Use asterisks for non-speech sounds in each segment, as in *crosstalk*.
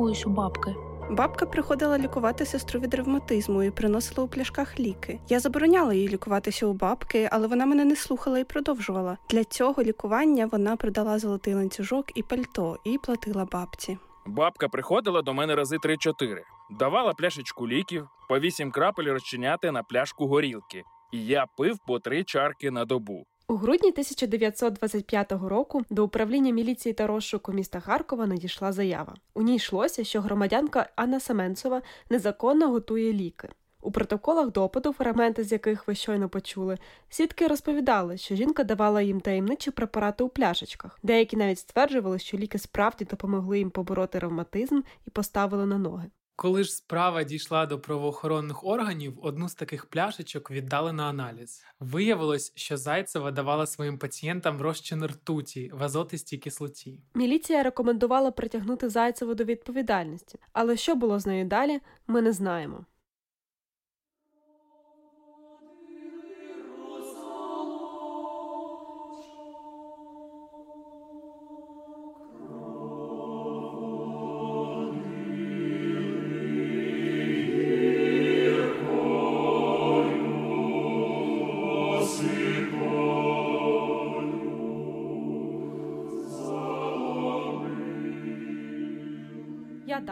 я у бабки. Бабка приходила лікувати сестру від ревматизму і приносила у пляшках ліки. Я забороняла їй лікуватися у бабки, але вона мене не слухала і продовжувала. Для цього лікування вона продала золотий ланцюжок і пальто і платила бабці. Бабка приходила до мене рази 3-4. Давала пляшечку ліків, по 8 крапель розчиняти на пляшку горілки. І я пив по три чарки на добу. У грудні 1925 року до управління міліції та розшуку міста Харкова надійшла заява. У ній йшлося, що громадянка Анна Семенцева незаконно готує ліки. У протоколах допиту, фрагменти з яких ви щойно почули, свідки розповідали, що жінка давала їм таємничі препарати у пляшечках. Деякі навіть стверджували, що ліки справді допомогли їм побороти ревматизм і поставили на ноги. Коли ж справа дійшла до правоохоронних органів, одну з таких пляшечок віддали на аналіз. Виявилось, що Зайцева давала своїм пацієнтам розчин ртуті в азотистій кислоті. Міліція рекомендувала притягнути Зайцеву до відповідальності, але що було з нею далі, ми не знаємо.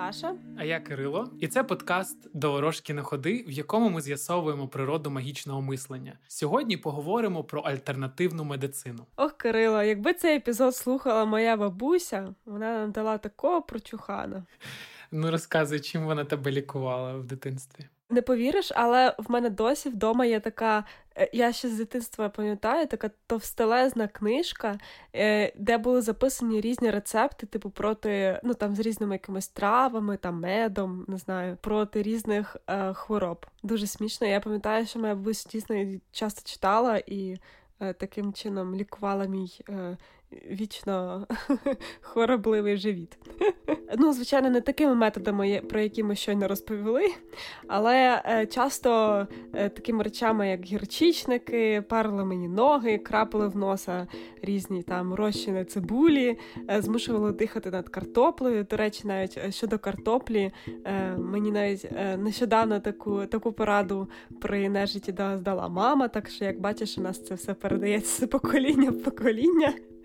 Я Даша. А я Кирило, і це подкаст Доворожки на ходи, в якому ми з'ясовуємо природу магічного мислення. Сьогодні поговоримо про альтернативну медицину. Ох, Кирило, якби цей епізод слухала моя бабуся, вона нам дала такого прочухана. Ну розказуй, чим вона тебе лікувала в дитинстві. Не повіриш, але в мене досі вдома є така. е, Я ще з дитинства пам'ятаю, така товстелезна книжка, е, де були записані різні рецепти, типу проти, ну там з різними якимись травами, там медом, не знаю, проти різних е, хвороб. Дуже смішно. Я пам'ятаю, що моя бабуся дійсно часто читала і е, таким чином лікувала мій е, вічно *laughs* хворобливий живіт. *laughs* Ну, звичайно, не такими методами, про які ми щойно розповіли, але е, часто е, такими речами, як гірчичники, парили мені ноги, крапили в носа різні там розчини цибулі, е, змушували дихати над картоплею. До речі, навіть щодо картоплі, мені навіть нещодавно таку, таку пораду при нежиті да- здала мама, так що, як бачиш, у нас це все передається з покоління в покоління.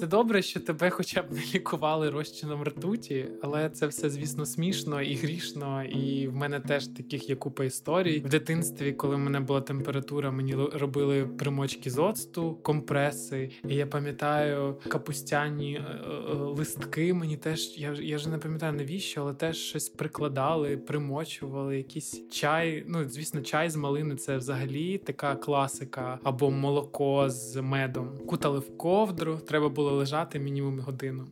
Це добре, що тебе хоча б не лікували розчином ртуті, але це все, звісно, смішно і грішно. І в мене теж таких є купа історій. В дитинстві, коли в мене була температура, мені робили примочки з оцту, компреси. І я пам'ятаю капустяні е, е, листки. Мені теж я, я вже не пам'ятаю навіщо, але теж щось прикладали, примочували, якийсь чай. Ну, звісно, чай з малини це взагалі така класика, або молоко з медом. Кутали в ковдру, треба було лежати мінімум годину.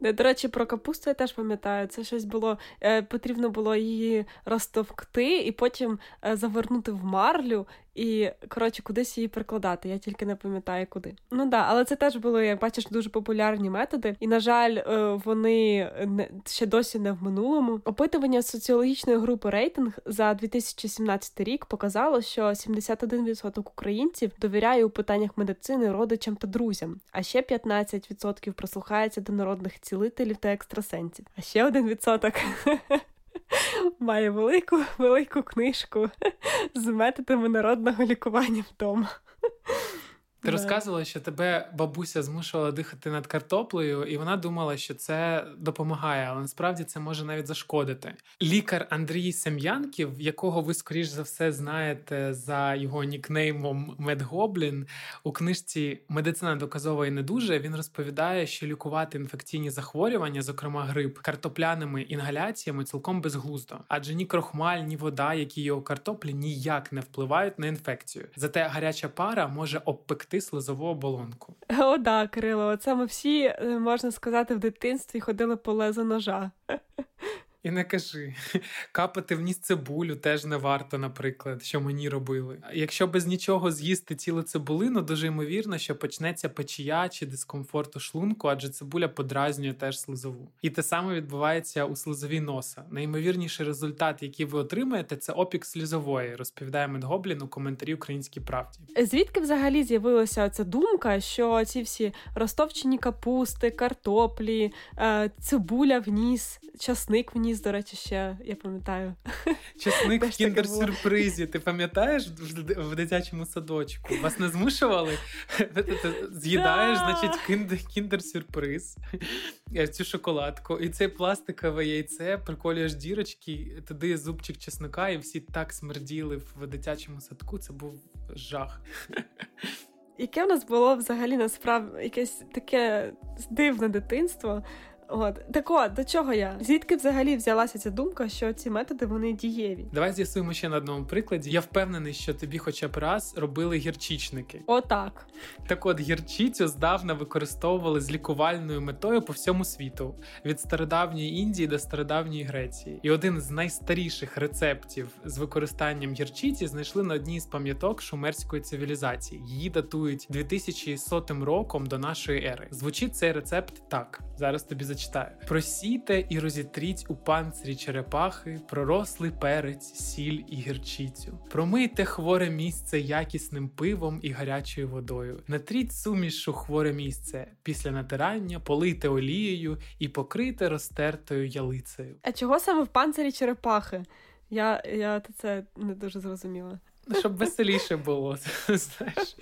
До речі, про капусту я теж пам'ятаю. Це щось було е, потрібно було її розтовкти і потім е, завернути в марлю і коротше кудись її прикладати. Я тільки не пам'ятаю куди. Ну да, але це теж були, як бачиш, дуже популярні методи. І на жаль, е, вони ще досі не в минулому. Опитування соціологічної групи рейтинг за 2017 рік показало, що 71% українців довіряє у питаннях медицини родичам та друзям, а ще 15% прислухається до народних цілителів та екстрасенсів. А ще один відсоток. *laughs* має велику велику книжку з методами народного лікування вдома. Ти Да. розказувала, що тебе бабуся змушувала дихати над картоплею, і вона думала, що це допомагає, але насправді це може навіть зашкодити. Лікар Андрій Сем'янків, якого ви скоріш за все знаєте за його нікнеймом Медгоблін, у книжці Медицина доказова і не дуже він розповідає, що лікувати інфекційні захворювання, зокрема грип, картопляними інгаляціями цілком безглуздо, адже ні крохмаль, ні вода, які є у картоплі, ніяк не впливають на інфекцію. Зате гаряча пара може обпекти слизову оболонку. О, да, Кирило, це ми всі, е, можна сказати, в дитинстві ходили по лезу ножа. І не кажи. *laughs* Капати в ніс цибулю теж не варто, наприклад, що мені робили. Якщо без нічого з'їсти цілу цибулину, дуже ймовірно, що почнеться печія чи дискомфорт у шлунку, адже цибуля подразнює теж слизову. І те саме відбувається у слизовій носа. Найімовірніший результат, який ви отримаєте, це опік слізової, розповідає Медгоблін у коментарі Українській правді. Звідки взагалі з'явилася ця думка, що ці всі ростовчені капусти, картоплі, е, цибуля в ніс, часник в ніс, до речі, ще я пам'ятаю. *laughs* Часник в кіндер-сюрпризі. Ти пам'ятаєш в дитячому садочку? Вас не змушували? *laughs* З'їдаєш, значить, кіндер- кіндер-сюрприз, е, цю шоколадку, і це пластикове яйце, проколюєш дірочки, туди зубчик часника, і всі так смерділи в дитячому садку. Це був жах. Яке в нас було взагалі насправді якесь таке дивне дитинство. От так от, до чого я? Звідки взагалі взялася ця думка, що ці методи вони дієві? Давай з'ясуємо ще на одному прикладі. Я впевнений, що тобі хоча б раз робили гірчичники. Отак. Так от гірчицю здавна використовували з лікувальною метою по всьому світу від стародавньої Індії до стародавньої Греції. І один з найстаріших рецептів з використанням гірчиці знайшли на одній з пам'яток шумерської цивілізації. Її датують 2100 роком до нашої ери. Звучить цей рецепт так. Зараз тобі зачитаю. Просійте і розітріть у панцирі черепахи, пророслий перець, сіль і гірчицю. Промийте хворе місце якісним пивом і гарячою водою. Натріть суміш у хворе місце. Після натирання полийте олією і покрийте розтертою ялицею. А чого саме в панцирі черепахи? Я, я це не дуже зрозуміла. Щоб веселіше було, *laughs* знаєш,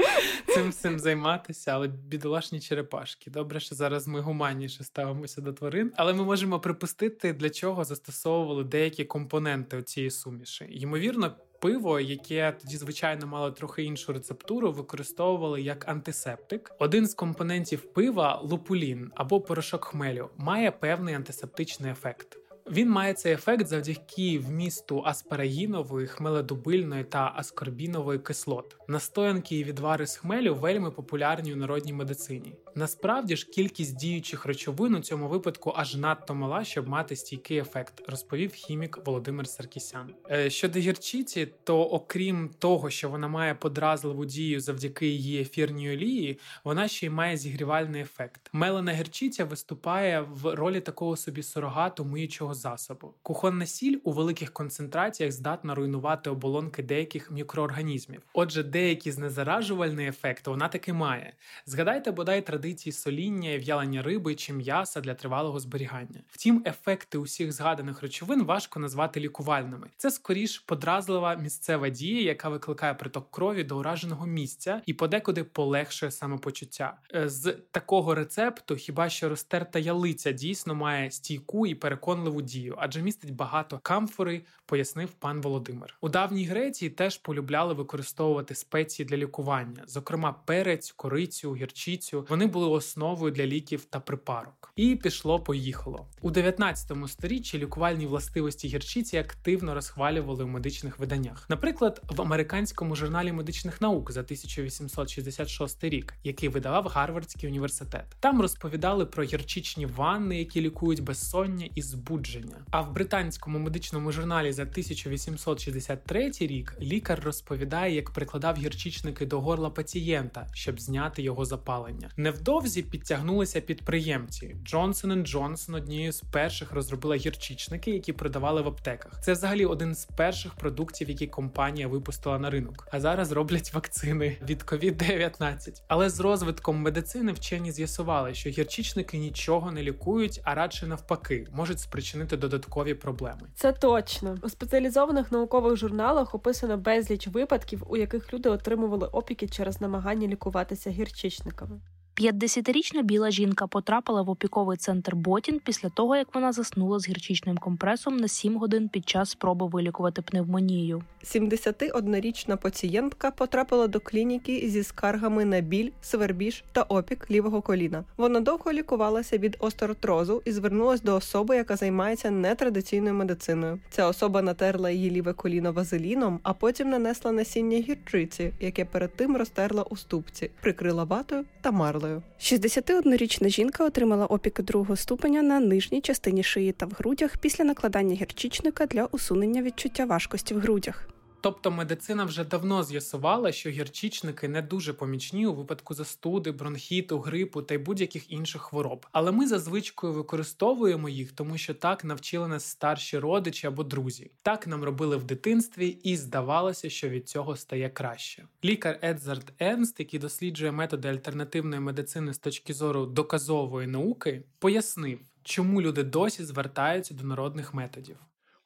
цим всім займатися, але бідолашні черепашки. Добре, що зараз ми гуманніше ставимося до тварин, але ми можемо припустити, для чого застосовували деякі компоненти цієї суміші. Ймовірно. Пиво, яке тоді звичайно мало трохи іншу рецептуру, використовували як антисептик. Один з компонентів пива лупулін або порошок хмелю має певний антисептичний ефект. Він має цей ефект завдяки вмісту аспарагінової, хмеледубильної та аскорбінової кислот. Настоянки і відвари з хмелю вельми популярні у народній медицині. Насправді ж кількість діючих речовин у цьому випадку аж надто мала, щоб мати стійкий ефект, розповів хімік Володимир Саркісян. Е, щодо гірчиці, то окрім того, що вона має подразливу дію завдяки її ефірній олії, вона ще й має зігрівальний ефект. Мелена гірчиця виступає в ролі такого собі сурогату миючого засобу. Кухонна сіль у великих концентраціях здатна руйнувати оболонки деяких мікроорганізмів. Отже, деякі знезаражувальний ефект вона таки має. Згадайте бодай традиції соління і в'ялення риби чи м'яса для тривалого зберігання. Втім, ефекти усіх згаданих речовин важко назвати лікувальними. Це скоріш подразлива місцева дія, яка викликає приток крові до ураженого місця і подекуди полегшує самопочуття. Е, З такого рецепту хіба що розтерта ялиця дійсно має стійку і переконливу дію, адже містить багато камфори, пояснив пан Володимир. У давній Греції теж полюбляли використовувати спеції для лікування, зокрема перець, корицю, гірчицю. Вони були основою для ліків та припарок. І пішло поїхало у 19 сторіччі. Лікувальні властивості гірчиці активно розхвалювали у медичних виданнях. Наприклад, в американському журналі медичних наук за 1866 рік, який видавав Гарвардський університет. Там розповідали про гірчичні ванни, які лікують безсоння і збудження. А в британському медичному журналі за 1863 рік лікар розповідає, як прикладав гірчичники до горла пацієнта, щоб зняти його запалення. Невдовзі підтягнулися підприємці. Johnson Johnson однією з перших розробила гірчичники, які продавали в аптеках. Це взагалі один з перших продуктів, які компанія випустила на ринок. А зараз роблять вакцини від COVID-19. Але з розвитком медицини вчені з'ясували, що гірчичники нічого не лікують, а радше навпаки можуть спричинити додаткові проблеми. Це точно у спеціалізованих наукових журналах описано безліч випадків, у яких люди отримували опіки через намагання лікуватися гірчичниками. 50-річна біла жінка потрапила в опіковий центр Ботін після того, як вона заснула з гірчичним компресом на 7 годин під час спроби вилікувати пневмонію. 71-річна пацієнтка потрапила до клініки зі скаргами на біль, свербіж та опік лівого коліна. Вона довго лікувалася від остеотрозу і звернулася до особи, яка займається нетрадиційною медициною. Ця особа натерла її ліве коліно вазеліном, а потім нанесла насіння гірчиці, яке перед тим розтерла у ступці, прикрила ватою та марлею. Силою. 61-річна жінка отримала опіки другого ступеня на нижній частині шиї та в грудях після накладання гірчичника для усунення відчуття важкості в грудях. Тобто медицина вже давно з'ясувала, що гірчичники не дуже помічні у випадку застуди, бронхіту, грипу та й будь-яких інших хвороб. Але ми за звичкою використовуємо їх, тому що так навчили нас старші родичі або друзі. Так нам робили в дитинстві, і здавалося, що від цього стає краще. Лікар Едзард Енст, який досліджує методи альтернативної медицини з точки зору доказової науки, пояснив, чому люди досі звертаються до народних методів.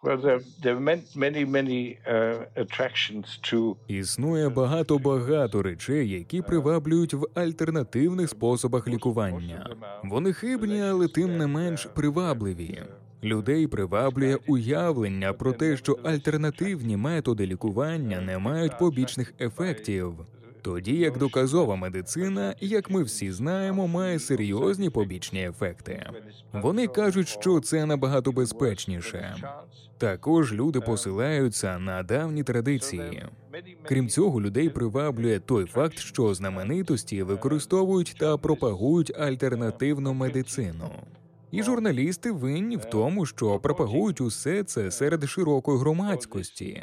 Uh, Існує багато багато речей, які приваблюють в альтернативних способах лікування. Вони хибні, але тим не менш привабливі. Людей приваблює уявлення про те, що альтернативні методи лікування не мають побічних ефектів. Тоді як доказова медицина, як ми всі знаємо, має серйозні побічні ефекти. Вони кажуть, що це набагато безпечніше. Також люди посилаються на давні традиції. Крім цього, людей приваблює той факт, що знаменитості використовують та пропагують альтернативну медицину. І журналісти винні в тому, що пропагують усе це серед широкої громадськості.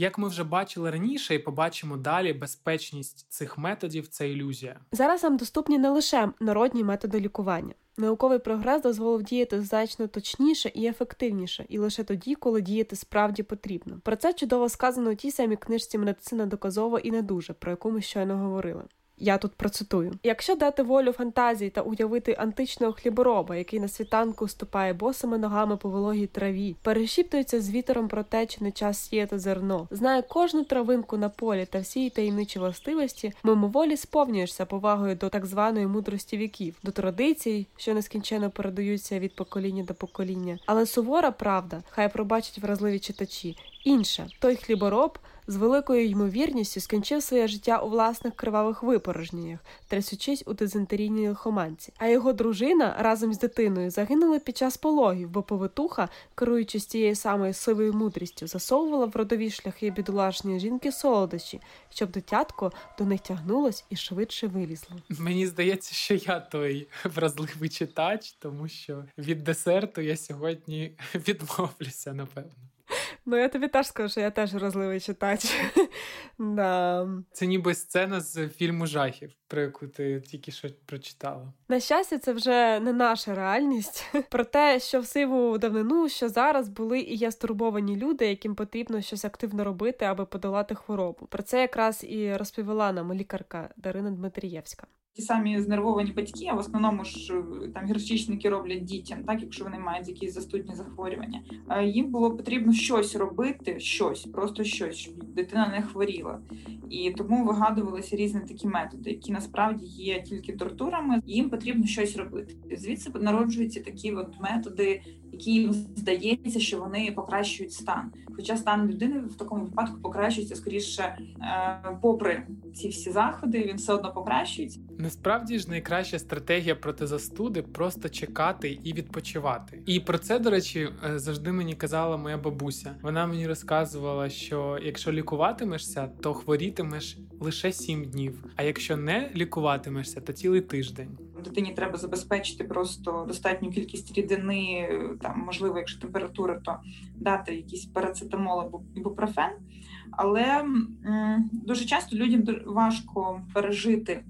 Як ми вже бачили раніше, і побачимо далі, безпечність цих методів це ілюзія. Зараз нам доступні не лише народні методи лікування. Науковий прогрес дозволив діяти значно точніше і ефективніше, і лише тоді, коли діяти справді потрібно. Про це чудово сказано у тій самій книжці Медицина доказова і не дуже, про яку ми щойно говорили. Я тут процитую: якщо дати волю фантазії та уявити античного хлібороба, який на світанку ступає босими ногами по вологій траві, перешіптується з вітером про те, чи не час сіяти зерно, знає кожну травинку на полі та всі її таємничі властивості, мимоволі сповнюєшся повагою до так званої мудрості віків, до традицій, що нескінченно передаються від покоління до покоління. Але сувора правда, хай пробачать вразливі читачі. Інша той хлібороб з великою ймовірністю скінчив своє життя у власних кривавих випорожненнях, трясучись у дизентерійній лихоманці. А його дружина разом з дитиною загинули під час пологів, бо повитуха, керуючись тією самою сивою мудрістю, засовувала в родові шляхи бідолашньої жінки солодощі, щоб дитятко до них тягнулось і швидше вилізло. Мені здається, що я той вразливий читач, тому що від десерту я сьогодні *laughs* відмовлюся, напевно. Ну я тобі теж скажу, що я теж розливий читач. *laughs* да. Це ніби сцена з фільму жахів, про яку ти тільки що прочитала. На щастя, це вже не наша реальність. *laughs* Про те, що в сиву давнину, що зараз були і є стурбовані люди, яким потрібно щось активно робити, аби подолати хворобу. Про це якраз і розповіла нам лікарка Дарина Дмитрієвська. Ті самі знервовані батьки, а в основному ж е, там гірчичники роблять дітям, так якщо вони мають якісь застудні захворювання. Їм було потрібно щось робити, щось, просто щось, щоб дитина не хворіла. І тому вигадувалися різні такі методи, які насправді є тільки тортурами. Їм потрібно щось робити. Звідси народжуються такі от методи, які їм здається, що вони покращують стан. Хоча стан людини в такому випадку покращується скоріше, е, попри ці всі заходи, він все одно покращується. Насправді ж найкраща стратегія проти застуди просто чекати і відпочивати. І про це, до речі, е, завжди мені казала моя бабуся. Вона мені розказувала, що якщо лікуватимешся, то хворітимеш лише 7 днів. А якщо не лікуватимешся, то цілий тиждень. Дитині треба забезпечити просто достатню кількість рідини. Там, можливо, якщо температура, то дати якийсь парацетамол або ібупрофен. Але дуже часто людям важко пережити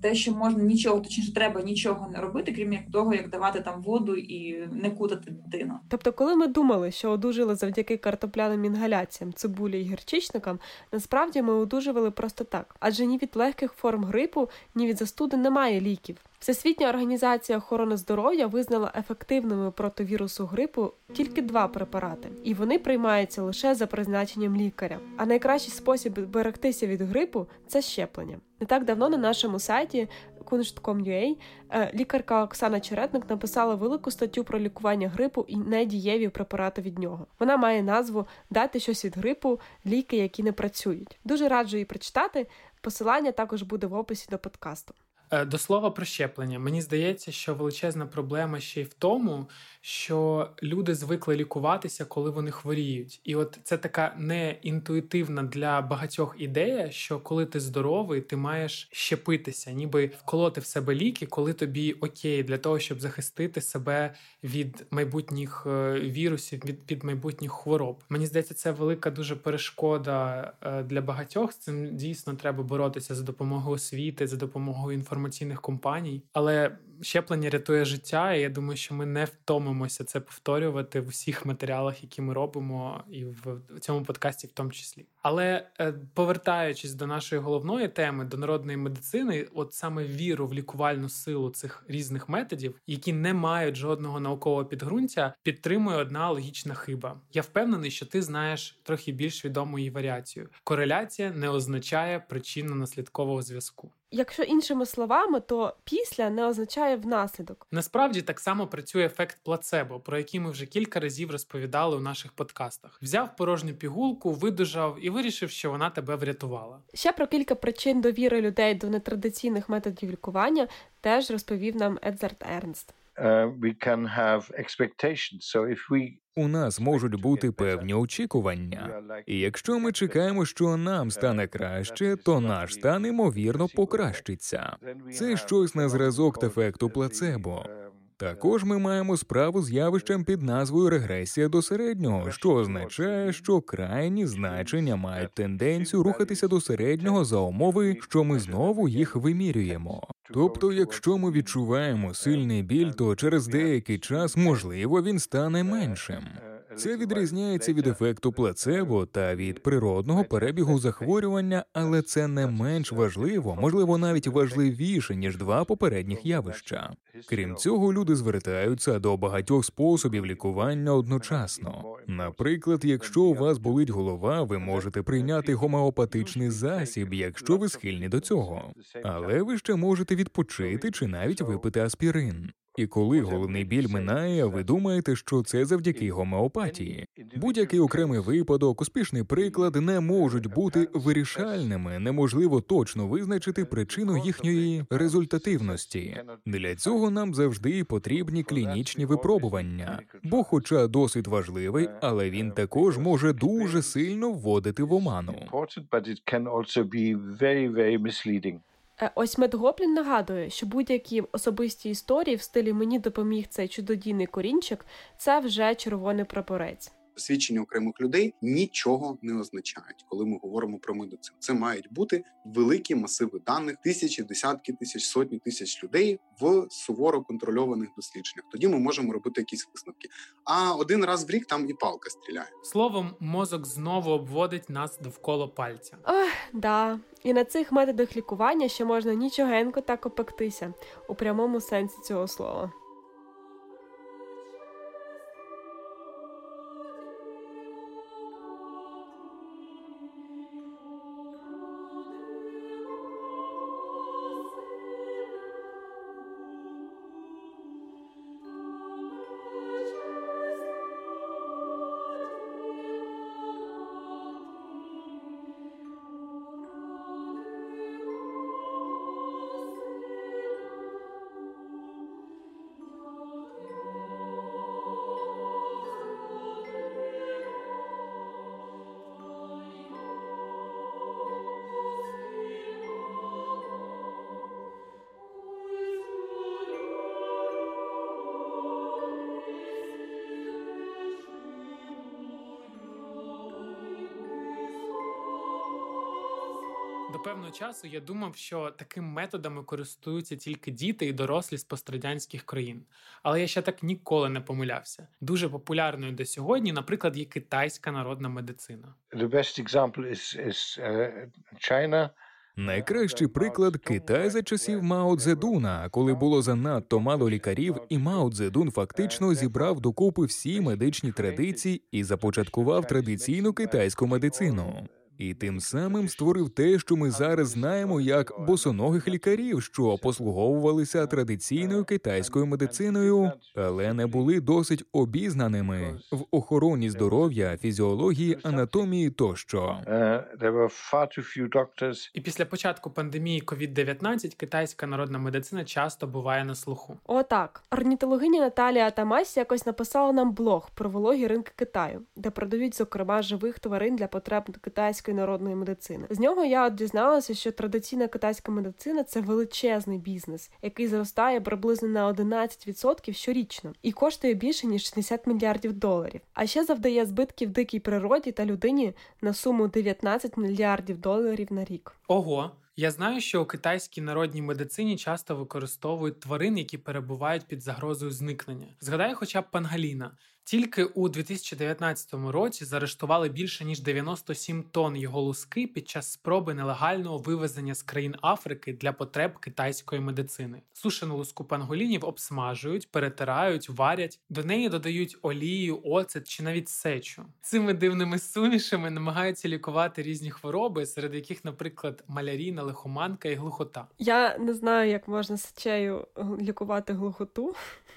те, що можна нічого, точніше, треба нічого не робити, крім як того, як давати там воду і не кутати дитину. Тобто, коли ми думали, що одужали завдяки картопляним інгаляціям, цибулі і гірчичникам, насправді ми одужували просто так, адже ні від легких форм грипу, ні від застуди немає ліків. Всесвітня організація охорони здоров'я визнала ефективними проти вірусу грипу тільки два препарати, і вони приймаються лише за призначенням лікаря. А найкращий спосіб берегтися від грипу це щеплення. Не так давно на нашому сайті kunst.com.ua е, лікарка Оксана Черетник написала велику статтю про лікування грипу і недієві препарати від нього. Вона має назву Дати щось від грипу, ліки, які не працюють. Дуже раджу її прочитати. Посилання також буде в описі до подкасту. Е, до слова про щеплення, мені здається, що величезна проблема ще й в тому, що люди звикли лікуватися, коли вони хворіють. І от це така неінтуїтивна для багатьох ідея, що коли ти здоровий, ти маєш щепитися, ніби вколоти в себе ліки, коли тобі окей, для того, щоб захистити себе від майбутніх е, вірусів, від від майбутніх хвороб. Мені здається, це велика дуже перешкода е, для багатьох. З цим дійсно треба боротися за допомогою освіти, за допомогою інформаційних компаній. Але щеплення рятує життя, і я думаю, що ми не втомимося це повторювати в усіх матеріалах, які ми робимо, і в цьому подкасті, в тому числі. Але е, повертаючись до нашої головної теми, до народної медицини, от саме віру в лікувальну силу цих різних методів, які не мають жодного наукового підґрунтя, підтримує одна логічна хиба. Я впевнений, що ти знаєш трохи більш відому її варіацію. Кореляція не означає причинно-наслідкового зв'язку. Якщо іншими словами, то після не означає внаслідок. Насправді так само працює ефект плацебо, про який ми вже кілька разів розповідали у наших подкастах. Взяв порожню пігулку, видужав і вирішив, що вона тебе врятувала. Ще про кілька причин довіри людей до нетрадиційних методів лікування теж розповів нам Едзард Ернст. Uh, we can have expectations. So if we у нас можуть бути певні очікування, і якщо ми чекаємо, що нам стане краще, то наш стан ймовірно покращиться. Це щось на зразок ефекту плацебо. Також ми маємо справу з явищем під назвою регресія до середнього, що означає, що крайні значення мають тенденцію рухатися до середнього за умови, що ми знову їх вимірюємо. Тобто, якщо ми відчуваємо сильний біль, то через деякий час можливо він стане меншим. Це відрізняється від ефекту плацебо та від природного перебігу захворювання, але це не менш важливо, можливо, навіть важливіше ніж два попередніх явища. Крім цього, люди звертаються до багатьох способів лікування одночасно. Наприклад, якщо у вас болить голова, ви можете прийняти гомеопатичний засіб, якщо ви схильні до цього, але ви ще можете відпочити чи навіть випити аспірин. І коли головний біль минає, ви думаєте, що це завдяки гомеопатії. Будь-який окремий випадок, успішний приклад не можуть бути вирішальними, неможливо точно визначити причину їхньої результативності. Для цього нам завжди потрібні клінічні випробування, бо, хоча досить важливий, але він також може дуже сильно вводити в оману. Е, ось Медгоплін нагадує, що будь-які особисті історії в стилі мені допоміг цей чудодійний корінчик це вже червоний прапорець свідчення окремих людей нічого не означають, коли ми говоримо про медицину. Це мають бути великі масиви даних, тисячі, десятки тисяч, сотні тисяч людей в суворо контрольованих дослідженнях. Тоді ми можемо робити якісь висновки. А один раз в рік там і палка стріляє. Словом, мозок знову обводить нас довкола пальця. Ох, да. І на цих методах лікування ще можна нічогенько так опектися у прямому сенсі цього слова. Певного часу я думав, що таким методами користуються тільки діти і дорослі з пострадянських країн. Але я ще так ніколи не помилявся. Дуже популярною до сьогодні, наприклад, є китайська народна медицина. The best example is, is uh, China. Найкращий приклад Китай за часів Мао Цзедуна, коли було занадто мало лікарів, і Мао Цзедун фактично зібрав докупи всі медичні традиції і започаткував традиційну китайську медицину. І тим самим створив те, що ми зараз знаємо як босоногих лікарів, що послуговувалися традиційною китайською медициною, але не були досить обізнаними в охороні здоров'я, фізіології, анатомії тощо. І після початку пандемії COVID-19 китайська народна медицина часто буває на слуху. Отак, орнітологиня Наталія Тамась якось написала нам блог про вологі ринки Китаю, де продають зокрема живих тварин для потреб китайської народної медицини. З нього я дізналася, що традиційна китайська медицина це величезний бізнес, який зростає приблизно на 11% щорічно і коштує більше ніж 60 мільярдів доларів. А ще завдає збитків дикій природі та людині на суму 19 мільярдів доларів на рік. Ого. Я знаю, що у китайській народній медицині часто використовують тварин, які перебувають під загрозою зникнення. Згадай, хоча б пангаліна. Тільки у 2019 році заарештували більше ніж 97 тонн його луски під час спроби нелегального вивезення з країн Африки для потреб китайської медицини. Сушену луску панголінів обсмажують, перетирають, варять, до неї додають олію, оцет чи навіть сечу. Цими дивними сумішами намагаються лікувати різні хвороби, серед яких, наприклад, малярійна, лихоманка і глухота. Я не знаю, як можна сечею лікувати глухоту.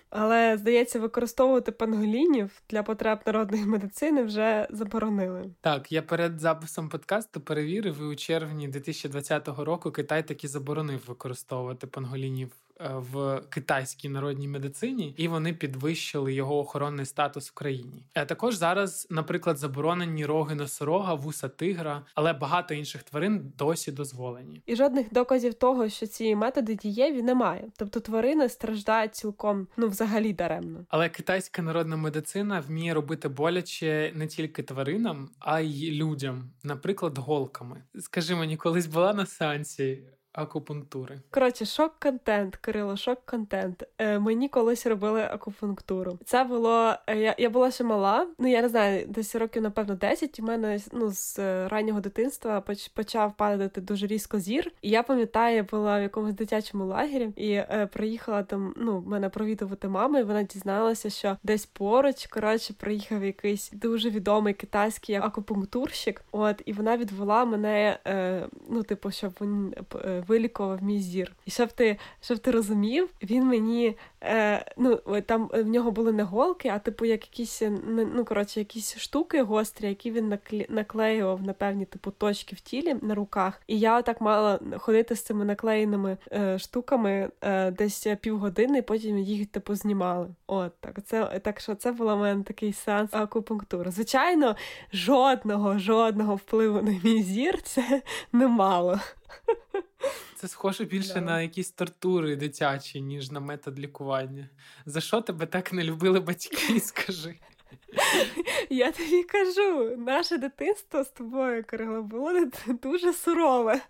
Але здається, використовувати панголінів для потреб народної медицини вже заборонили. Так, я перед записом подкасту перевірив і у червні 2020 року Китай таки заборонив використовувати панголінів в китайській народній медицині, і вони підвищили його охоронний статус в країні. А також зараз, наприклад, заборонені роги носорога, вуса тигра, але багато інших тварин досі дозволені. І жодних доказів того, що ці методи дієві, немає. Тобто тварини страждають цілком, ну взагалі даремно. Але китайська народна медицина вміє робити боляче не тільки тваринам, а й людям, наприклад, голками. Скажи мені, колись була на сеансі акупунктури. Коротше, шок-контент, Кирило, шок-контент. Е, Мені колись робили акупунктуру. Це було. Е, я я була ще мала, ну я не знаю, десь років, напевно, 10. У мене ну, з раннього дитинства почав падати дуже різко зір. І я пам'ятаю, я була в якомусь дитячому лагері і е, приїхала там, ну, мене провідувати мама, і вона дізналася, що десь поруч, коротше, приїхав якийсь дуже відомий китайський акупунктурщик. От, і вона відвела мене, е, ну, типу, щоб він. Е, вилікував мій зір. І щоб ти щоб ти розумів, він мені е, ну там в нього були не голки, а типу як якісь ну коротше, якісь штуки гострі, які він наклеював на певні типу точки в тілі на руках. І я так мала ходити з цими наклеєними е, штуками е, десь півгодини, і потім їх типу знімали. От так. Це так, що це був у мене такий сеанс акупунктури. Звичайно, жодного, жодного впливу на мій зір це *laughs* не мало. Це схоже більше да. на якісь тортури дитячі, ніж на метод лікування. За що тебе так не любили батьки? *laughs* Скажи. Я тобі кажу, наше дитинство з тобою, Кирило, було дуже сурове.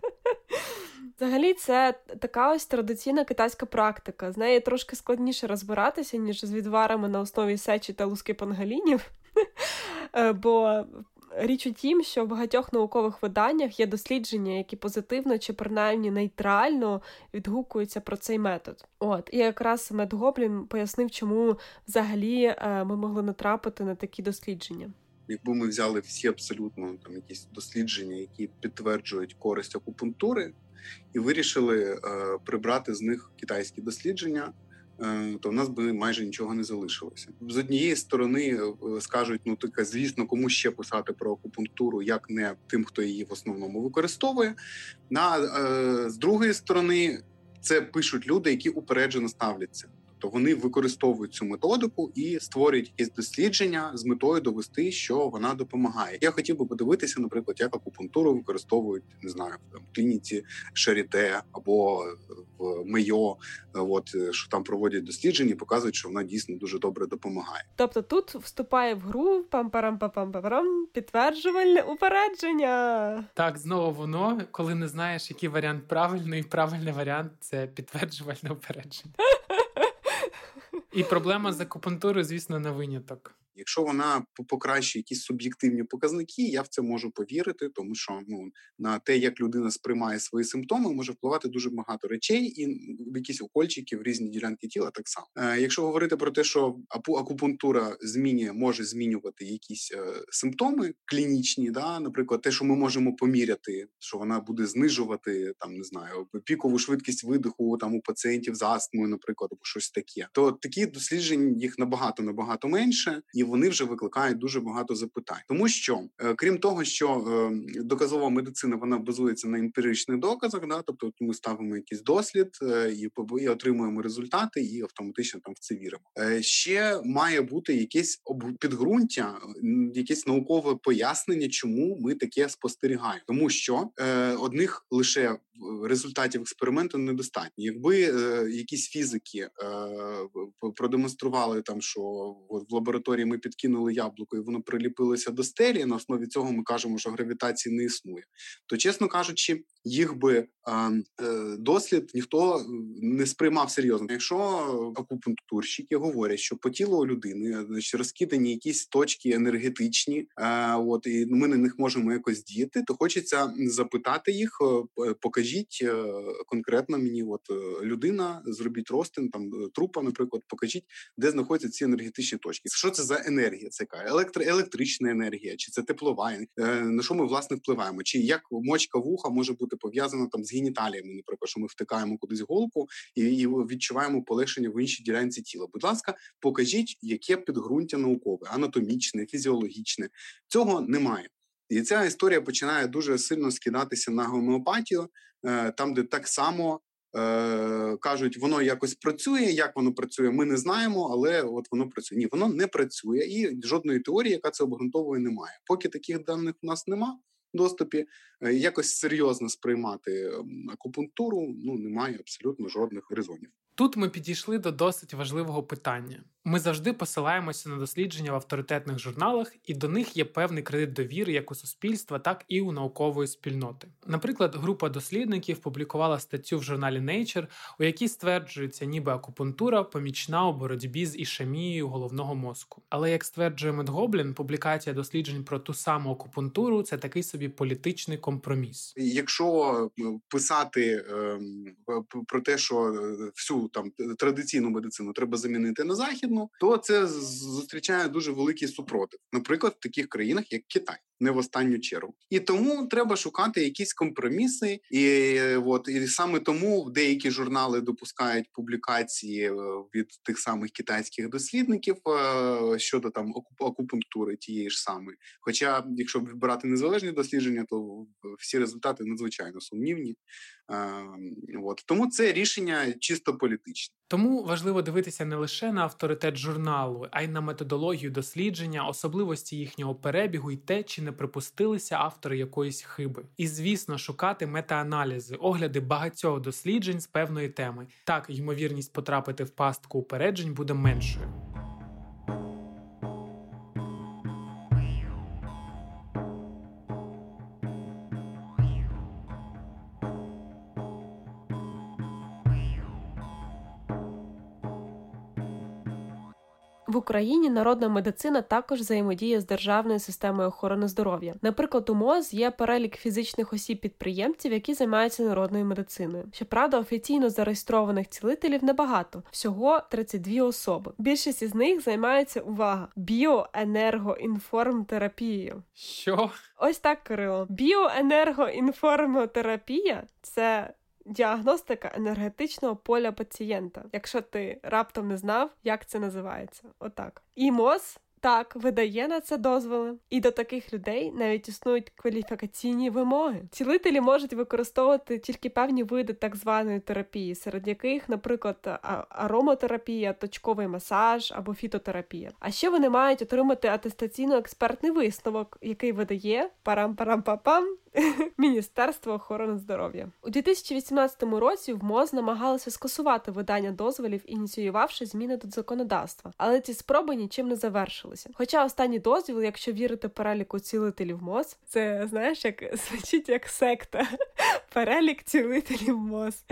Взагалі, це така ось традиційна китайська практика. З нею трошки складніше розбиратися, ніж з відварами на основі сечі та луски пангалінів. Е, бо Річ у тім, що в багатьох наукових виданнях є дослідження, які позитивно чи принаймні нейтрально відгукуються про цей метод. От і якраз Медгоблін пояснив, чому взагалі е, ми могли натрапити на такі дослідження. Якби ми взяли всі абсолютно там якісь дослідження, які підтверджують користь акупунктури, і вирішили е, прибрати з них китайські дослідження. Е, то в нас би майже нічого не залишилося. З однієї сторони е, скажуть, ну таке, звісно, кому ще писати про акупунктуру, як не тим, хто її в основному використовує. На е, з другої сторони, це пишуть люди, які упереджено ставляться. Тобто вони використовують цю методику і створюють якісь дослідження з метою довести, що вона допомагає. Я хотів би подивитися, наприклад, як акупунктуру використовують не знаю в клініці Шаріте або в Мейо, от що там проводять дослідження, і показують, що вона дійсно дуже добре допомагає. Тобто тут вступає в гру пам-парам пам парам підтверджувальне упередження. Так, знову воно, коли не знаєш, який варіант правильний, правильний варіант це підтверджувальне упередження. *laughs* І проблема з акупунктурою, звісно, не виняток. Якщо вона покращує якісь суб'єктивні показники, я в це можу повірити, тому що ну на те, як людина сприймає свої симптоми, може впливати дуже багато речей, і в якісь укольчики в різні ділянки тіла так само. Е, Якщо говорити про те, що акупунктура змінює, може змінювати якісь е, симптоми клінічні, да, наприклад, те, що ми можемо поміряти, що вона буде знижувати там, не знаю, пікову швидкість видиху там у пацієнтів з астмою, наприклад, або щось таке, то такі досліджень їх набагато набагато менше, і вони вже викликають дуже багато запитань, тому що е, крім того, що е, доказова медицина вона базується на емпіричних доказах, да, тобто ми ставимо якийсь дослід е, і отримуємо результати, і автоматично там в це віримо. Ще має бути якесь підґрунтя, якесь наукове пояснення, чому ми таке спостерігаємо, тому що одних лише результатів експерименту недостатньо. Якби е, якісь фізики е, продемонстрували там, що от в лабораторії ми підкинули яблуко, і воно приліпилося до стелі. На основі цього ми кажемо, що гравітації не існує. То, чесно кажучи, їх би е, дослід ніхто не сприймав серйозно. Якщо акупунктурщики говорять, що по тілу людини значить, розкидані якісь точки енергетичні, е, от і ми на них можемо якось діяти, то хочеться запитати їх, е, покажіть е, конкретно мені, от е, людина, зробіть ростин там трупа, наприклад, покажіть, де знаходяться ці енергетичні точки. Що це за енергія? Це яка електро електрична енергія, чи це теплова? На що ми власне впливаємо? Чи як мочка вуха може бути пов'язана там з геніталіями? Наприклад, що ми втикаємо кудись голку і, і відчуваємо полегшення в іншій ділянці тіла. Будь ласка, покажіть, яке підґрунтя наукове, анатомічне, фізіологічне. Цього немає. І ця історія починає дуже сильно скидатися на гомеопатію, е, там, де так само е, кажуть, воно якось працює. Як воно працює, ми не знаємо, але от воно працює. Ні, воно не працює, і жодної теорії, яка це обґрунтовує, немає. Поки таких даних у нас нема в доступі, е, якось серйозно сприймати акупунктуру ну немає абсолютно жодних резонів. Тут ми підійшли до досить важливого питання. Ми завжди посилаємося на дослідження в авторитетних журналах, і до них є певний кредит довіри як у суспільства, так і у наукової спільноти. Наприклад, група дослідників публікувала статтю в журналі Nature, у якій стверджується, ніби акупунктура помічна у боротьбі з ішемією головного мозку. Але як стверджує Медгоблін, публікація досліджень про ту саму акупунктуру це такий собі політичний компроміс. Якщо писати е, про те, що е, всю там традиційну медицину треба замінити на західну, то це зустрічає дуже великий супротив, наприклад, в таких країнах, як Китай не в останню чергу. І тому треба шукати якісь компроміси, і от і саме тому деякі журнали допускають публікації е, від тих самих китайських дослідників е, щодо там акупунктури тієї ж самої. Хоча, якщо вибирати незалежні дослідження, то всі результати надзвичайно сумнівні. От тому це рішення чисто політичне. Тому важливо дивитися не лише на авторитет журналу, а й на методологію дослідження, особливості їхнього перебігу і те, чи не припустилися автори якоїсь хиби. І звісно, шукати метааналізи, огляди багатьох досліджень з певної теми. Так ймовірність потрапити в пастку упереджень буде меншою. Україні народна медицина також взаємодіє з державною системою охорони здоров'я. Наприклад, у МОЗ є перелік фізичних осіб-підприємців, які займаються народною медициною. Щоправда, офіційно зареєстрованих цілителів небагато, всього 32 особи. Більшість із них займаються увага біоенергоінформтерапією. Що? Ось так, Кирило. Біоенергоінформотерапія це Діагностика енергетичного поля пацієнта, якщо ти раптом не знав, як це називається. Отак. І МОЗ так, видає на це дозволи, і до таких людей навіть існують кваліфікаційні вимоги. Цілителі можуть використовувати тільки певні види так званої терапії, серед яких, наприклад, аромотерапія, точковий масаж або фітотерапія. А ще вони мають отримати атестаційно-експертний висновок, який видає парам-парам-папам *laughs* Міністерство охорони здоров'я у 2018 році в МОЗ намагалися скасувати видання дозволів, ініціювавши зміни до законодавства, але ці спроби нічим не завершилися. Хоча останній дозвіл, якщо вірити переліку цілителів МОЗ, це знаєш, як *laughs* звучить як секта. *laughs* Перелік цілителів МОЗ.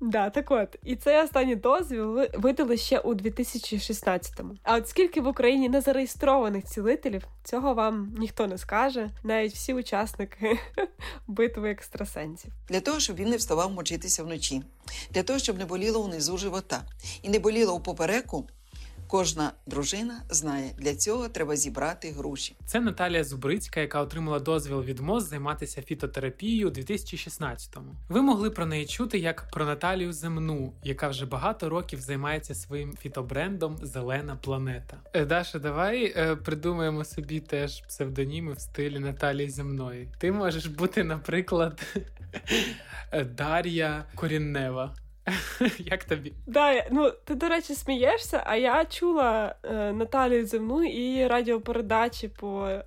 Да, так от, і цей останній дозвіл видали ще у 2016-му. А от скільки в Україні незареєстрованих цілителів, цього вам ніхто не скаже, навіть всі учасники *laughs* битви екстрасенсів. Для того, щоб він не вставав мочитися вночі, для того, щоб не боліло унизу живота і не боліло у попереку. Кожна дружина знає, для цього треба зібрати гроші. Це Наталія Зубрицька, яка отримала дозвіл від МОЗ займатися фітотерапією у 2016-му. Ви могли про неї чути як про Наталію Земну, яка вже багато років займається своїм фітобрендом Зелена планета. Е, Даша, давай е, придумаємо собі теж псевдоніми в стилі Наталії Земної. Ти можеш бути, наприклад, *laughs* Дар'я Коріннева. *laughs* Як тобі? Да, ну ти, до речі, смієшся, а я чула е, Наталію Земну і радіопередачі по е,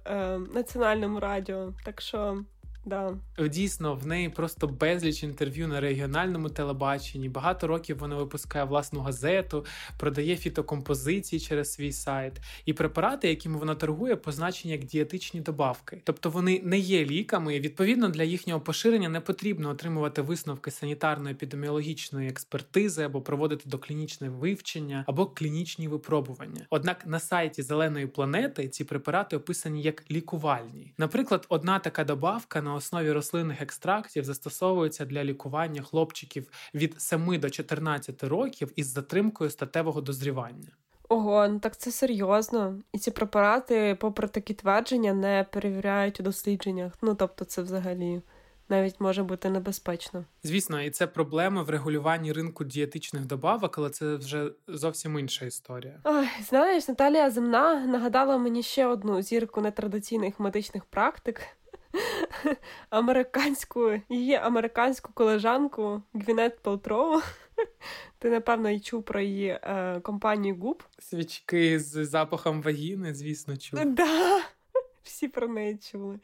національному радіо. Так що Да. Дійсно, в неї просто безліч інтерв'ю на регіональному телебаченні. Багато років вона випускає власну газету, продає фітокомпозиції через свій сайт. І препарати, якими вона торгує, позначені як дієтичні добавки. Тобто вони не є ліками. і Відповідно, для їхнього поширення не потрібно отримувати висновки санітарно-епідеміологічної експертизи або проводити доклінічне вивчення або клінічні випробування. Однак на сайті зеленої планети ці препарати описані як лікувальні. Наприклад, одна така добавка на основі рослинних екстрактів застосовується для лікування хлопчиків від 7 до 14 років із затримкою статевого дозрівання. Ого, ну так це серйозно. І ці препарати, попри такі твердження, не перевіряють у дослідженнях. Ну тобто, це взагалі. Навіть може бути небезпечно. Звісно, і це проблема в регулюванні ринку дієтичних добавок, але це вже зовсім інша історія. Ой, знаєш, Наталія Земна нагадала мені ще одну зірку нетрадиційних медичних практик, *laughs* американську її американську колежанку Гвінет Пелтрову. *laughs* Ти, напевно, й чув про її е, компанію Губ. Свічки з запахом вагіни, звісно, чув. Да. *laughs* Всі про неї чули.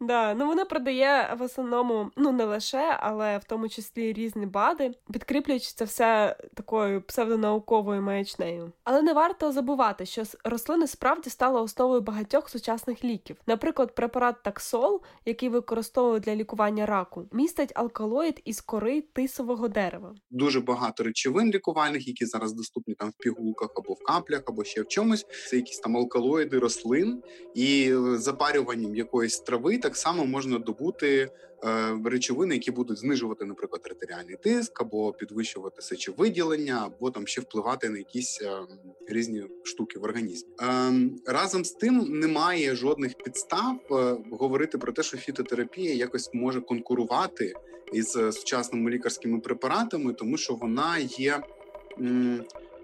Да, ну Вона продає в основному, ну не лише, але в тому числі різні БАДи, підкріплюючи це все такою псевдонауковою маячнею. Але не варто забувати, що рослини справді стали основою багатьох сучасних ліків. Наприклад, препарат таксол, який використовують для лікування раку, містить алкалоїд із кори тисового дерева. Дуже багато речовин лікувальних, які зараз доступні там в пігулках або в каплях, або ще в чомусь. Це якісь там алкалоїди рослин і запарюванням якоїсь трави так само можна добути е, речовини, які будуть знижувати, наприклад, артеріальний тиск, або підвищувати сечовиділення, або там ще впливати на якісь е, різні штуки в організмі. Е, разом з тим немає жодних підстав говорити про те, що фітотерапія якось може конкурувати із сучасними лікарськими препаратами, тому що вона є.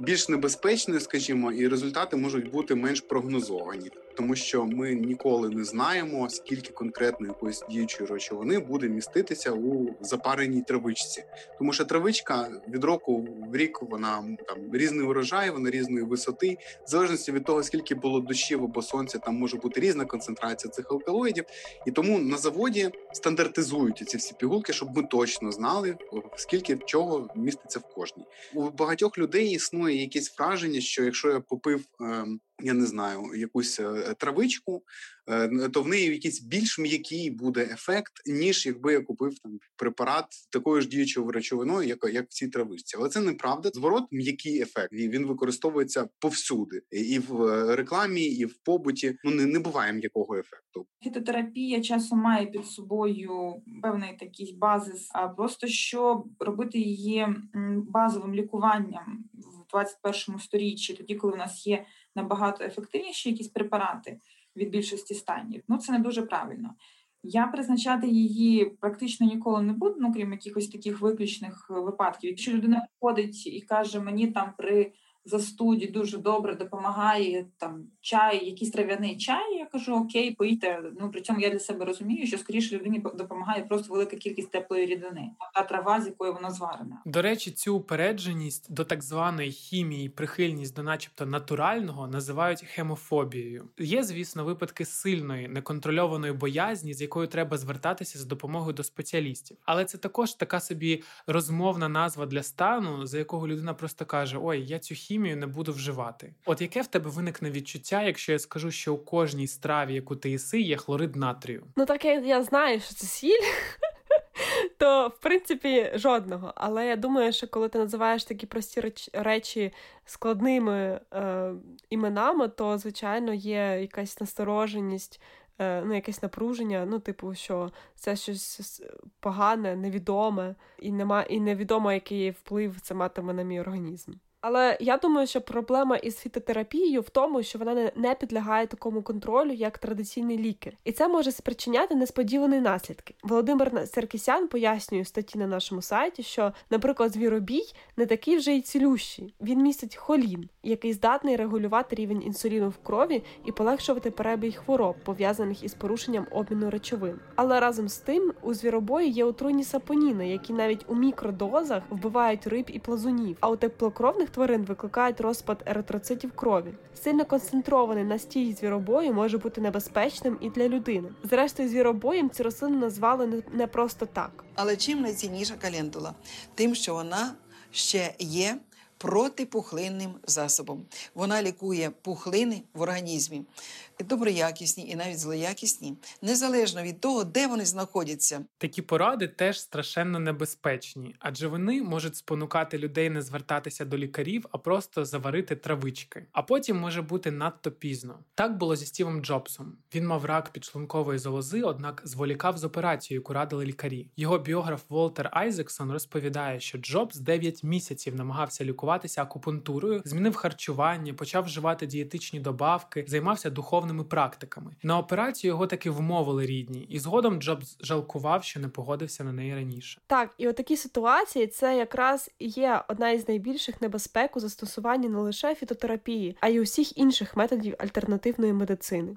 Більш небезпечною, скажімо, і результати можуть бути менш прогнозовані тому що ми ніколи не знаємо, скільки конкретно якоїсь діючої речовини буде міститися у запареній травичці, тому що травичка від року в рік вона там різний урожай, вона різної висоти, в залежності від того, скільки було дощів або сонця, там може бути різна концентрація цих алкалоїдів, і тому на заводі стандартизують ці всі пігулки, щоб ми точно знали, скільки чого міститься в кожній. У багатьох людей існує якесь враження, що якщо я попив. Ем, я не знаю, якусь е, травичку, е, то в неї якийсь більш м'який буде ефект, ніж якби я купив там препарат такою ж діючою речовиною, як як в цій травичці. Але це неправда. Зворот м'який ефект. Він використовується повсюди, і в е, рекламі, і в побуті. Ну не, не буває м'якого ефекту. Фітотерапія часом має під собою певний такий базис, а просто щоб робити її базовим лікуванням в 21 сторіччі, тоді коли в нас є набагато ефективніші якісь препарати від більшості станів. Ну це не дуже правильно. Я призначати її практично ніколи не буду, ну крім якихось таких виключних випадків. Якщо людина приходить і каже, мені там при застуді дуже добре допомагає там чай, якийсь трав'яний чай. Кажу, окей, поїте. Ну при цьому я для себе розумію, що скоріше людині допомагає просто велика кількість теплої рідини, та трава, з якої вона зварена. До речі, цю упередженість до так званої хімії, прихильність до, начебто, натурального, називають хемофобією. Є, звісно, випадки сильної неконтрольованої боязні, з якою треба звертатися за допомогою до спеціалістів. Але це також така собі розмовна назва для стану, за якого людина просто каже: Ой, я цю хімію не буду вживати. От яке в тебе виникне відчуття, якщо я скажу, що у кожній страві, яку ти їси, є хлорид натрію? Ну так я, я знаю, що це сіль. *laughs* то в принципі жодного. Але я думаю, що коли ти називаєш такі прості речі складними е, іменами, то звичайно є якась настороженість. Е, ну, якесь напруження, ну, типу, що це щось погане, невідоме, і нема, і невідомо, який вплив це матиме на мій організм. Але я думаю, що проблема із фітотерапією в тому, що вона не підлягає такому контролю, як традиційні ліки, і це може спричиняти несподівані наслідки. Володимир Серкісян пояснює статті на нашому сайті, що, наприклад, звіробій не такий вже й цілющий. Він містить холін, який здатний регулювати рівень інсуліну в крові і полегшувати перебіг хвороб, пов'язаних із порушенням обміну речовин. Але разом з тим у звіробої є отруйні сапоніни, які навіть у мікродозах вбивають риб і плазунів, а у теплокровних Домашніх тварин викликають розпад еритроцитів крові. Сильно концентрований настій звіробою може бути небезпечним і для людини. Зрештою, звіробоєм ці рослини назвали не просто так. Але чим найцінніша календула? Тим, що вона ще є протипухлинним засобом. Вона лікує пухлини в організмі доброякісні і навіть злоякісні, незалежно від того, де вони знаходяться. Такі поради теж страшенно небезпечні, адже вони можуть спонукати людей не звертатися до лікарів, а просто заварити травички. А потім може бути надто пізно. Так було зі Стівом Джобсом. Він мав рак підшлункової залози, однак зволікав з операцією, яку радили лікарі. Його біограф Волтер Айзексон розповідає, що Джобс 9 місяців намагався лікуватися акупунктурою, змінив харчування, почав вживати дієтичні добавки, займався духовним духовними практиками. На операцію його таки вмовили рідні, і згодом Джобс жалкував, що не погодився на неї раніше. Так, і отакі ситуації це якраз є одна із найбільших небезпек у застосуванні не лише фітотерапії, а й усіх інших методів альтернативної медицини.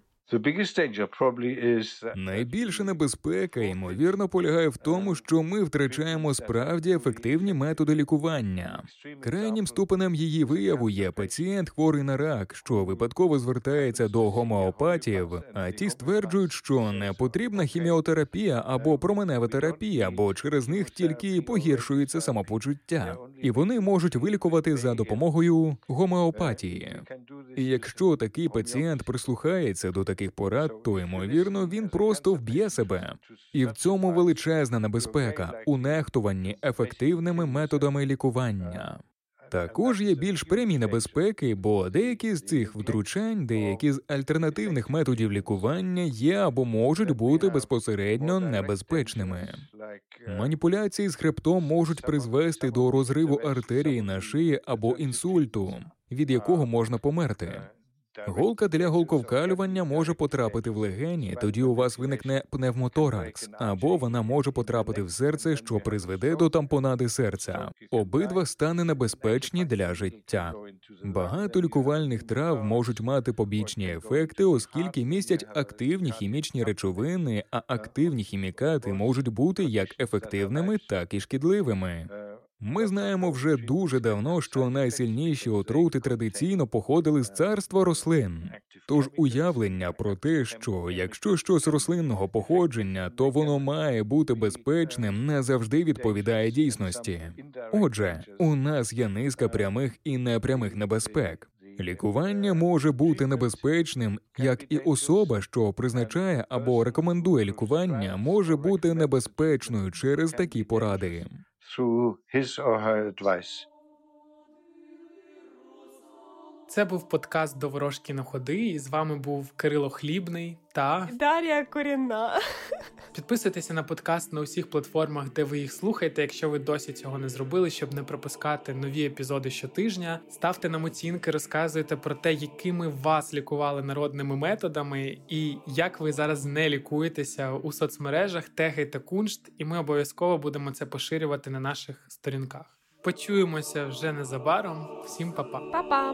Найбільша небезпека, ймовірно, полягає в тому, що ми втрачаємо справді ефективні методи лікування. Крайнім ступенем її вияву є пацієнт хворий на рак, що випадково звертається до гомеопатів, а ті стверджують, що не потрібна хіміотерапія або променева терапія, бо через них тільки погіршується самопочуття, і вони можуть вилікувати за допомогою гомеопатії. І якщо такий пацієнт прислухається до таких таких порад, то ймовірно він просто вб'є себе, і в цьому величезна небезпека у нехтуванні ефективними методами лікування. Також є більш прямі небезпеки, бо деякі з цих втручань, деякі з альтернативних методів лікування є або можуть бути безпосередньо небезпечними. Маніпуляції з хребтом можуть призвести до розриву артерії на шиї або інсульту, від якого можна померти. Голка для голковкалювання може потрапити в легені, тоді у вас виникне пневмоторакс, або вона може потрапити в серце, що призведе до тампонади серця. Обидва стане небезпечні для життя. Багато лікувальних трав можуть мати побічні ефекти, оскільки містять активні хімічні речовини, а активні хімікати можуть бути як ефективними, так і шкідливими. Ми знаємо вже дуже давно, що найсильніші отрути традиційно походили з царства рослин. Тож уявлення про те, що якщо щось рослинного походження, то воно має бути безпечним, не завжди відповідає дійсності. Отже, у нас є низка прямих і непрямих небезпек. Лікування може бути небезпечним, як і особа, що призначає або рекомендує лікування, може бути небезпечною через такі поради through his or her advice. Це був подкаст до ворожки на ходи. І з вами був Кирило Хлібний та Дар'я Корінна. *laughs* Підписуйтеся на подкаст на усіх платформах, де ви їх слухаєте, якщо ви досі цього не зробили, щоб не пропускати нові епізоди щотижня. Ставте нам оцінки, розказуйте про те, якими вас лікували народними методами, і як ви зараз не лікуєтеся у соцмережах, тегайте куншт, і ми обов'язково будемо це поширювати на наших сторінках. Почуємося вже незабаром. Всім па-па. Па-па!